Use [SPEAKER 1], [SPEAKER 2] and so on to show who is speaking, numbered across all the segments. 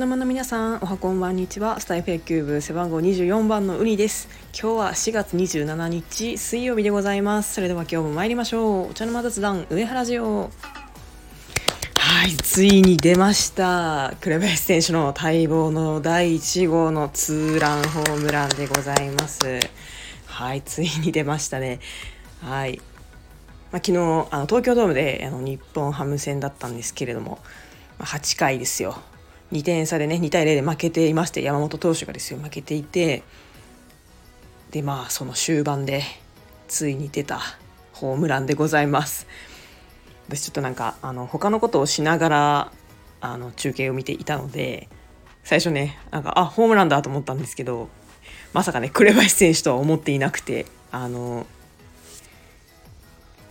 [SPEAKER 1] 茶の間の皆さんおはこんばんにちは。スタイフ野球部背番号24番のウニです。今日は4月27日水曜日でございます。それでは今日も参りましょう。お茶の間雑談上原ジオ。はいついに出ました。紅林選手の待望の第1号のツーランホームランでございます。はいついに出ましたね。はい。まあ、昨日あの東京ドームであの日本ハム戦だったんですけれども、まあ、8回ですよ。2点差でね2対0で負けていまして山本投手がですよ負けていてでまあその終盤でついに出たホームランでございます。私ちょっとなんかあの他のことをしながらあの中継を見ていたので最初ねなんかあホームランだと思ったんですけどまさかね紅林選手とは思っていなくてあの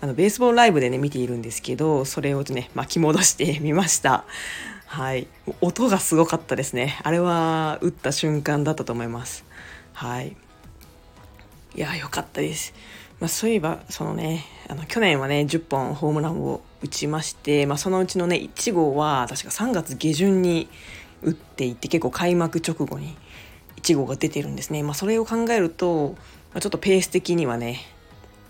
[SPEAKER 1] あのベースボールライブでね見ているんですけどそれをね巻き戻してみました。はい。音がすごかったですね。あれは打った瞬間だったと思います。はい。いや良かったです、まあ、そういえばそのねあの去年はね10本ホームランを打ちまして、まあ、そのうちのね1号は確か3月下旬に打っていて結構開幕直後に1号が出てるんですね、まあ、それを考えると、まあ、ちょっとペース的にはね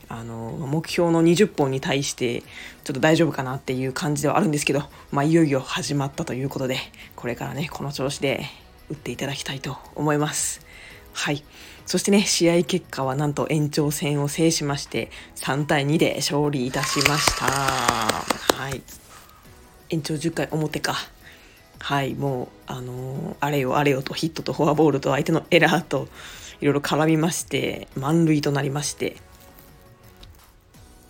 [SPEAKER 1] あの目標の20本に対してちょっと大丈夫かなっていう感じではあるんですけど、まあ、いよいよ始まったということでこれからねこの調子で打っていただきたいと思います。はい。そしてね試合結果はなんと延長戦を制しまして3対2で勝利いたしました。はい。延長10回表か。はい。もうあのー、あれよあれよとヒットとフォアボールと相手のエラーといろいろ絡みまして満塁となりまして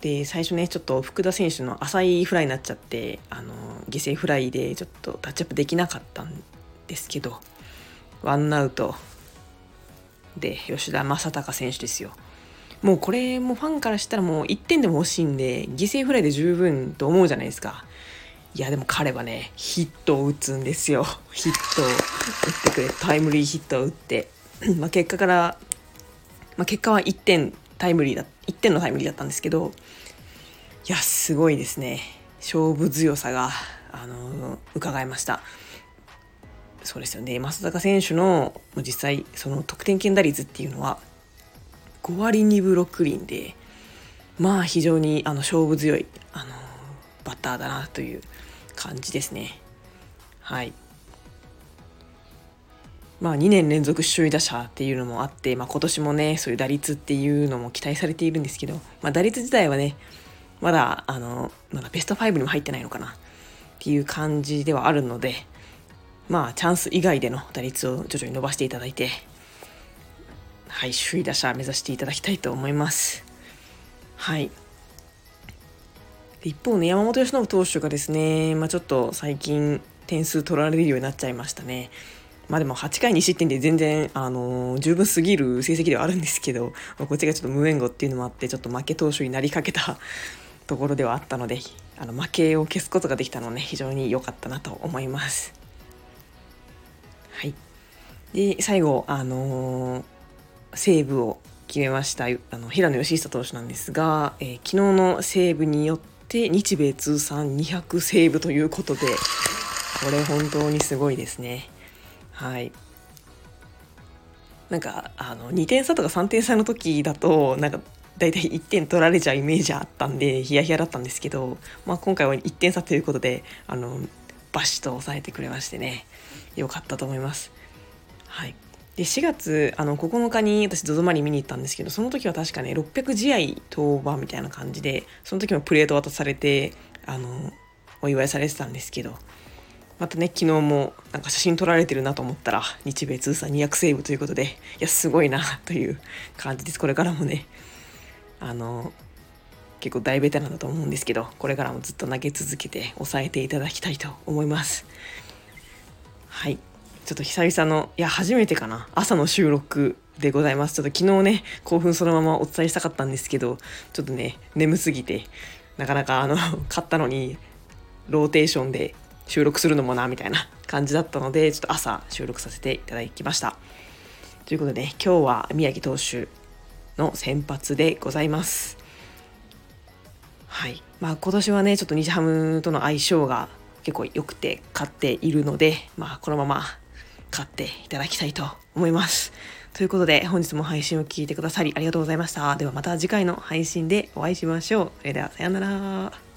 [SPEAKER 1] で最初ねちょっと福田選手の浅いフライになっちゃってあの犠牲フライでちょっとタッチアップできなかったんですけどワンアウト。で吉田正尚選手ですよ。もうこれもファンからしたらもう1点でも欲しいんで犠牲フライで十分と思うじゃないですか。いやでも彼はねヒットを打つんですよ。ヒットを打ってくれタイムリーヒットを打って。まあ結果から、まあ、結果は1点タイムリーだ1点のタイムリーだったんですけどいやすごいですね。勝負強さがあの伺えました。そうですよね。増坂選手の実際その得点圏打率っていうのは5割2分6厘でまあ非常にあの勝負強いあのバッターだなという感じですね。はい。まあ、2年連続首位打者っていうのもあって、まあ、今年もねそういう打率っていうのも期待されているんですけど、まあ、打率自体はねまだあのまだベスト5にも入ってないのかなっていう感じではあるのでまあチャンス以外での打率を徐々に伸ばしていただいてはい首位打者目指していただきたいと思います。はい。一方ね山本由伸投手がですね、まあ、ちょっと最近点数取られるようになっちゃいましたね。まあでも8回2失点で全然、あのー、十分すぎる成績ではあるんですけど、まあ、こっちがちょっと無援護っていうのもあってちょっと負け投手になりかけたところではあったのであの負けを消すことができたのね非常に良かったなと思います。はい、で最後、あのー、セーブを決めましたあの平野義久投手なんですが、えー、昨日のセーブによって日米通算200セーブということでこれ本当にすごいですね。はい。なんかあの2点差とか3点差の時だとなんか大体1点取られちゃうイメージあったんでヒヤヒヤだったんですけど、まあ、今回は1点差ということであのバシッと抑えてくれましてね。良かったと思います。はい。で4月あの9日に私 ZOZO マリ見に行ったんですけどその時は確かね600試合登板みたいな感じでその時もプレート渡されてあのお祝いされてたんですけどまたね昨日もなんか写真撮られてるなと思ったら日米通算200セーブということでいやすごいなという感じです。これからもねあの結構大ベテランだと思うんですけどこれからもずっと投げ続けて抑えていただきたいと思います。はい。ちょっと久々のいや初めてかな朝の収録でございます。ちょっと昨日ね興奮そのままお伝えしたかったんですけどちょっとね眠すぎてなかなかあの買ったのにローテーションで収録するのもなみたいな感じだったのでちょっと朝収録させていただきましたということで、今日は宮城投手の先発でございますはいまあ今年はねちょっと日ハムとの相性が結構良くて勝っているのでまあこのまま買っていただきたいと思います。ということで本日も配信を聞いてくださりありがとうございました。ではまた次回の配信でお会いしましょう。それではさようなら。